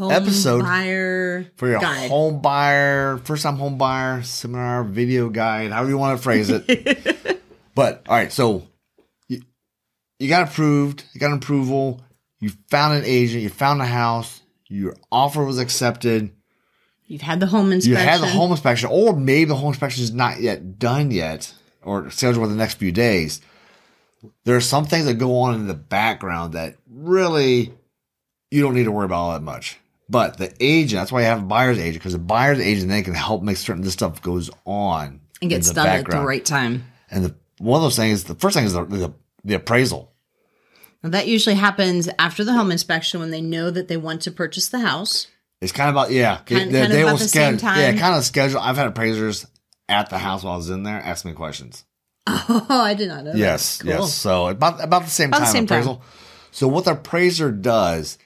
home episode buyer for your guide. home buyer, first time home buyer seminar, video guide, however you want to phrase it. but all right, so you, you got approved, you got approval, you found an agent, you found a house, your offer was accepted, You've had the home inspection. you had the home inspection, or maybe the home inspection is not yet done yet, or scheduled for the next few days. There are some things that go on in the background that really you don't need to worry about all that much. But the agent, that's why you have a buyer's agent, because the buyer's agent then can help make certain this stuff goes on and gets the done at the right time. And the one of those things, the first thing is the, the, the appraisal. Now, that usually happens after the home inspection when they know that they want to purchase the house. It's kind of about yeah, Kind- kind of about the same schedule. Yeah, kind of schedule. I've had appraisers at the house while I was in there ask me questions. Oh, I did not know. that. Yes, Cool. yes. So about about the same About the time same time. appraisal. So what the appraiser does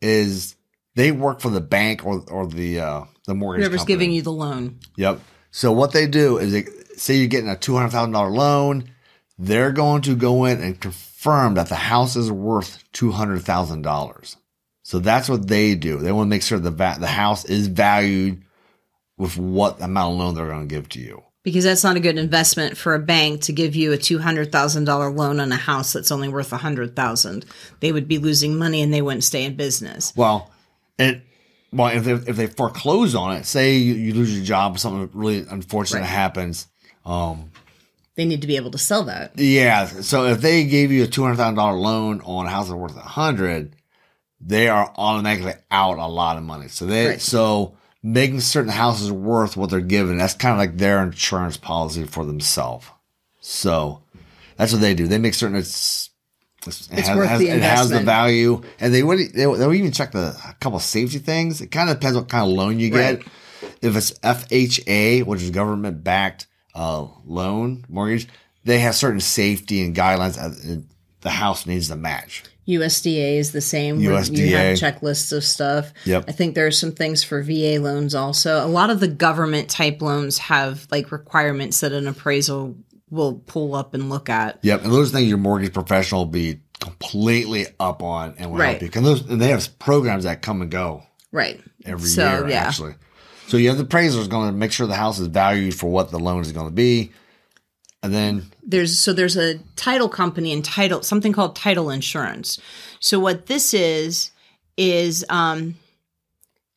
is they work for the bank or or the uh, the mortgage. Whoever's company. giving you the loan. Yep. So what they do is they say you're getting a two hundred thousand dollar loan. They're going to go in and confirm that the house is worth two hundred thousand dollars. So that's what they do. They want to make sure the va- the house is valued with what amount of loan they're going to give to you. Because that's not a good investment for a bank to give you a two hundred thousand dollar loan on a house that's only worth a hundred thousand. They would be losing money and they wouldn't stay in business. Well, it well if they if they foreclose on it, say you, you lose your job, something really unfortunate Right. happens. Um, They need to be able to sell that. yeah. So if they gave you a two hundred thousand dollar loan on a house that's worth a hundred, they are automatically out a lot of money. So they Right. so making certain houses worth what they're given. That's kind of like their insurance policy for themselves. So that's what they do. They make certain it's. It's, it, It's has, worth has- the it has the value, and they would they, they'll even check the a couple safety things. It kind of depends what kind of loan you get. Right. If it's FHA, which is government backed uh, loan mortgage, they have certain safety and guidelines that the house needs to match. USDA is the same. where You have USDA. checklists of stuff. Yep. I think there are some things for VA loans also. A lot of the government type loans have like requirements that an appraisal will pull up and look at. Yep, and those things your mortgage professional will be completely up on and will Right. help you. Because those and they have programs that come and go Right. every So, year yeah. actually. So you have the appraiser is going to make sure the house is valued for what the loan is going to be, and then there's so there's a title company and title something called title insurance. So what this is is um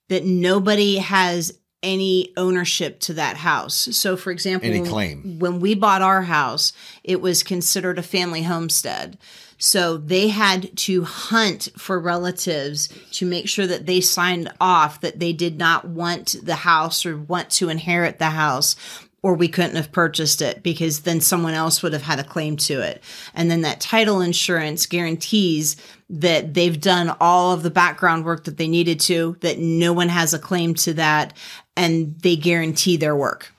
that nobody has any ownership to that house. So for example, Any claim. when we bought our house, it was considered a family homestead. So they had to hunt for relatives to make sure that they signed off that they did not want the house or want to inherit the house or we couldn't have purchased it because then someone else would have had a claim to it. And then that title insurance guarantees that they've done all of the background work that they needed to, that no one has a claim to that, and they guarantee their work.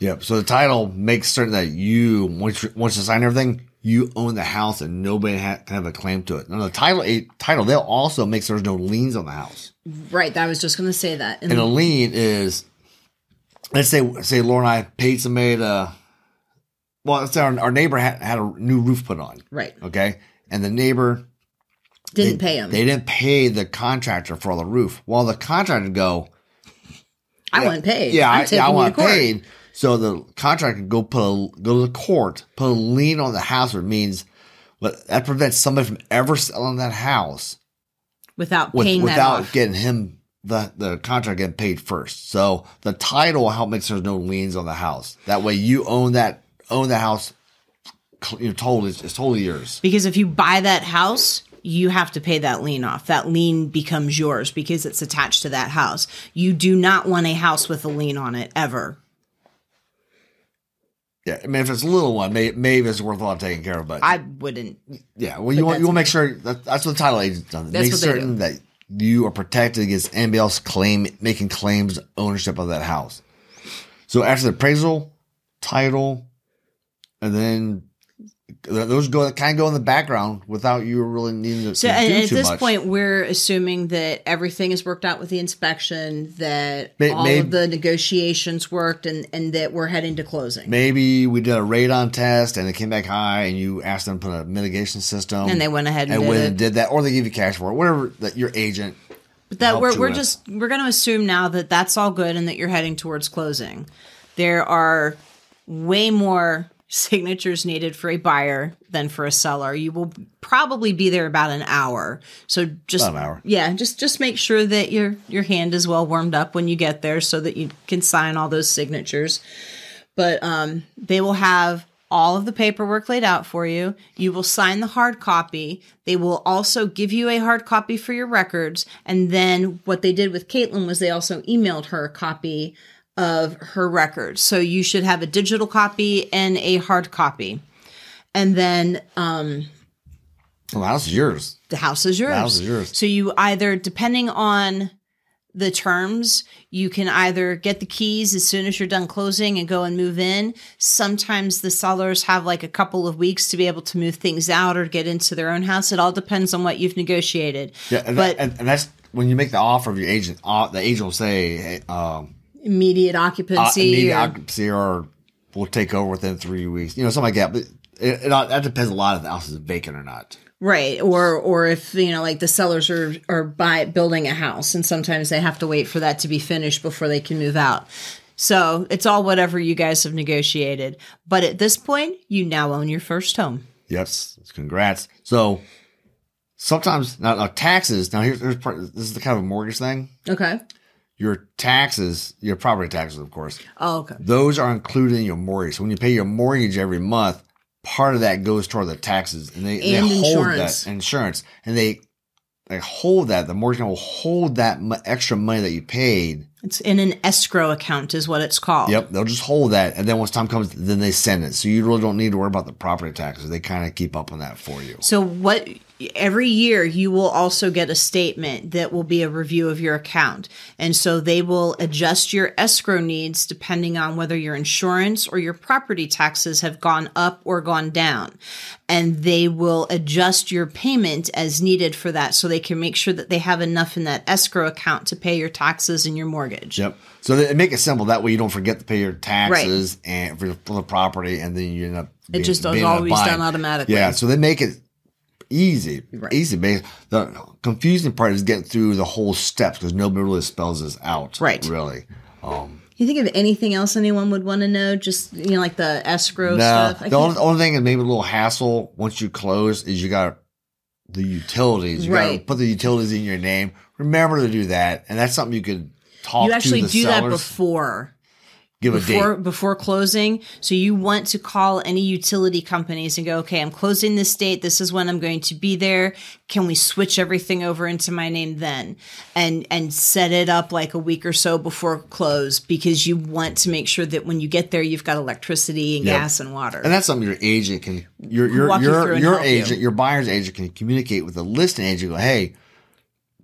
Yep. So the title makes certain that you once you, once you sign everything, you own the house and nobody ha- can have a claim to it. Now the title a title they'll also make sure there's no liens on the house. Right. I was just going to say that. And And a lien is let's say say Laura and I paid somebody to well, let's say our, our neighbor had, had a new roof put on. right. Okay. And the neighbor Didn't they, pay him. They didn't pay the contractor for the roof. Well, the contractor go, I want paid. Yeah, I'm I, yeah, I want paid. So the contractor can go put a, go to the court, put a lien on the house, which means but that prevents somebody from ever selling that house without with, paying that without getting him the the contractor getting paid first. So the title help make sure there's no liens on the house. That way, you own that own the house. cl- You know, totally, it's totally yours. because if you buy that house, you have to pay that lien off. That lien becomes yours because it's attached to that house. You do not want a house with a lien on it ever. Yeah, I mean, if it's a little one, may, maybe it's worthwhile taking care of. But I wouldn't. yeah, well, you want you want to make sure that that's what the title agent's done. That's Make certain do. that you are protected against anybody else claim making claims ownership of that house. So after the appraisal, title, and then those go kind of go in the background without you really needing to, So to and at this much. point, we're assuming that everything is worked out with the inspection, that May- all may- of the negotiations worked, and and that we're heading to closing. maybe we did a radon test and it came back high, and you asked them to put a mitigation system, And they went ahead and and did went it. and did that, or they give you cash for it, whatever that your agent. But that we're we're with. just we're going to assume now that that's all good and that you're heading towards closing. There are way more signatures needed for a buyer than for a seller. You will probably be there about an hour. So just About an hour. yeah, just just make sure that your your hand is well warmed up when you get there so that you can sign all those signatures. But um they will have all of the paperwork laid out for you. You will sign the hard copy. They will also give you a hard copy for your records. And then what they did with Caitlin was they also emailed her a copy of her records. So you should have a digital copy and a hard copy. And then um, Well, the house is yours. the house is yours. The house is yours. So you either, depending on the terms, you can either get the keys as soon as you're done closing and go and move in. Sometimes the sellers have like a couple of weeks to be able to move things out or get into their own house. It all depends on what you've negotiated. Yeah, and, but and, and that's when you make the offer of your agent. Uh, the agent will say, hey, um, immediate uh, occupancy. immediate or- occupancy or we'll take over within three weeks. You know, something like that. But it, it, that depends a lot if the house is vacant or not. Right. Or or if, you know, like the sellers are are buy building a house and sometimes they have to wait for that to be finished before they can move out. So it's all whatever you guys have negotiated. But at this point, you now own your first home. Yes, congrats. So sometimes now, now taxes. Now here's, here's part, this is the kind of a mortgage thing. Okay. Your taxes, your property taxes, of course, Oh, okay. those are included in your mortgage. So when you pay your mortgage every month, part of that goes toward the taxes, and they, And they hold that insurance, and they they hold that. The mortgage will hold that extra money that you paid. It's in an escrow account is what it's called. Yep, they'll just hold that, and then once time comes, then they send it. So you really don't need to worry about the property taxes. They kind of keep up on that for you. So what every year you will also get a statement that will be a review of your account. And so they will adjust your escrow needs depending on whether your insurance or your property taxes have gone up or gone down. And they will adjust your payment as needed for that so they can make sure that they have enough in that escrow account to pay your taxes and your mortgage. Yep. So they make it simple. That way you don't forget to pay your taxes and for, for the property, and then you end up. It just being always done automatically. Yeah. So they make it easy, Right. easy. The confusing part is getting through the whole steps because nobody really spells this out. Right. Really. Um, You think of anything else anyone would want to know? Just you know, like the escrow no, stuff. I the only, only thing is maybe a little hassle once you close is you got the utilities. You got to Right. put the utilities in your name. Remember to do that, and that's something you could. You actually do that before. Give a before date. before closing. So you want to call any utility companies and go, okay, I'm closing this date. This is when I'm going to be there. Can we switch everything over into my name then? And and set it up like a week or so before close because you want to make sure that when you get there, you've got electricity and Yep. gas and water. And that's something your agent can your your Walk your and your help you. agent, your buyer's agent can communicate with the listing agent. Go, hey,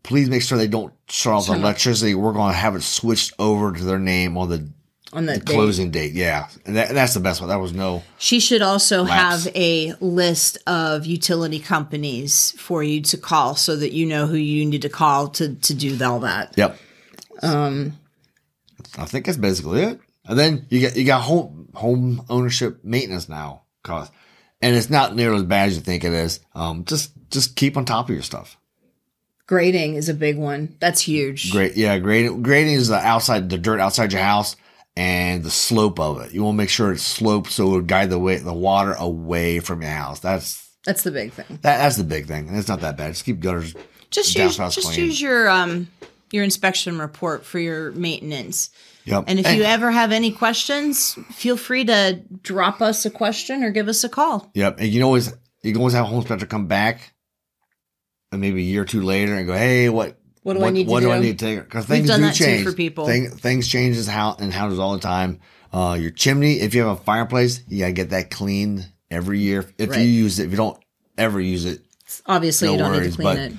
please make sure they don't shut off the electricity. We're going to have it switched over to their name on the, on the date. closing date. Yeah, and, that, that's the best one. That was no. She should also Lapse. have a list of utility companies for you to call so that you know who you need to call to to do all that. Yep. Um, I think that's basically it. And then you got you got home home ownership maintenance now cost, and it's not nearly as bad as you think it is. Um, just just keep on top of your stuff. Grading is a big one. That's huge. Great, yeah. Grading, grading is the outside, the dirt outside your house, and the slope of it. You want to make sure it's sloped so it will guide the way the water away from your house. That's That's the big thing. that, that's the big thing, and it's not that bad. Just keep gutters. Just use just clean. use your um your inspection report for your maintenance. Yep. And if you ever have any questions, feel free to drop us a question or give us a call. Yep. And you can always you can always have a home inspector come back, and maybe a year or two later, and go, "Hey, what? What do I need to what do? I need to take? Because things do change for people. Thing, things changes how and houses all the time. Uh, your chimney, if you have a fireplace, you gotta get that cleaned every year. If Right. you use it, if you don't ever use it, Obviously, No you don't worries, need to clean but- it.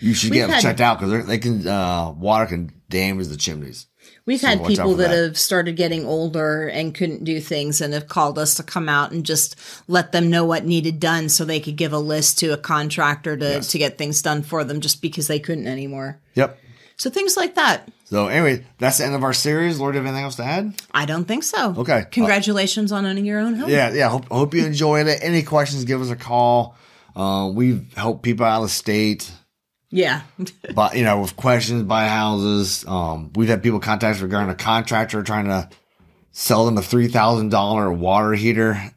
you should We've get them had- checked out because they can uh, water can damage the chimneys. We've So had people that, that. have started getting older and couldn't do things and have called us to come out and just let them know what needed done so they could give a list to a contractor to, Yes. to get things done for them just because they couldn't anymore. Yep. So things like that. So anyway, that's the end of our series. Laura, do you have anything else to add? I don't think so. Okay. Congratulations on owning your own home. Yeah, yeah. Hope hope you enjoyed it. Any questions? Give us a call. Um, we've helped people out of state. Yeah. but you know, with questions, buy houses. Um, we've had people contact us regarding a contractor trying to sell them a three thousand dollar water heater.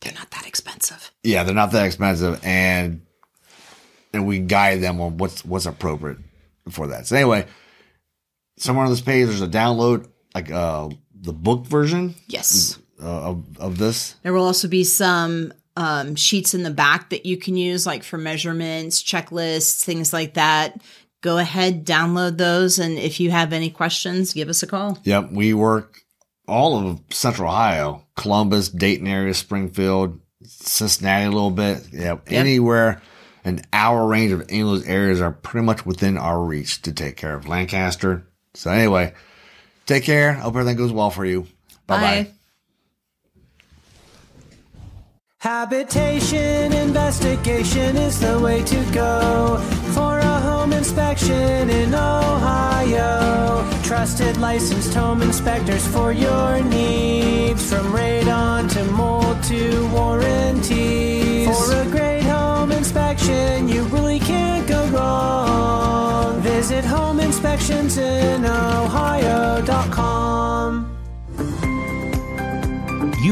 They're not that expensive. Yeah, they're not that expensive, and and we guide them on what's what's appropriate for that. So anyway, somewhere on this page there's a download like uh the book version Yes. uh, of of this. There will also be some um, sheets in the back that you can use, like for measurements, checklists, things like that. Go ahead, download those. And if you have any questions, give us a call. Yep, we work all of Central Ohio, Columbus, Dayton area, Springfield, Cincinnati a little bit. Yep, anywhere an hour range of any of those areas are pretty much within our reach to take care of Lancaster. So anyway, take care. Hope everything goes well for you. Bye bye. Bye. Habitation investigation is the way to go for a home inspection in Ohio. Trusted licensed home inspectors for your needs, from radon to mold to warranties. For a great home inspection, you really can't go wrong. Visit homeinspectionsinOhio.com.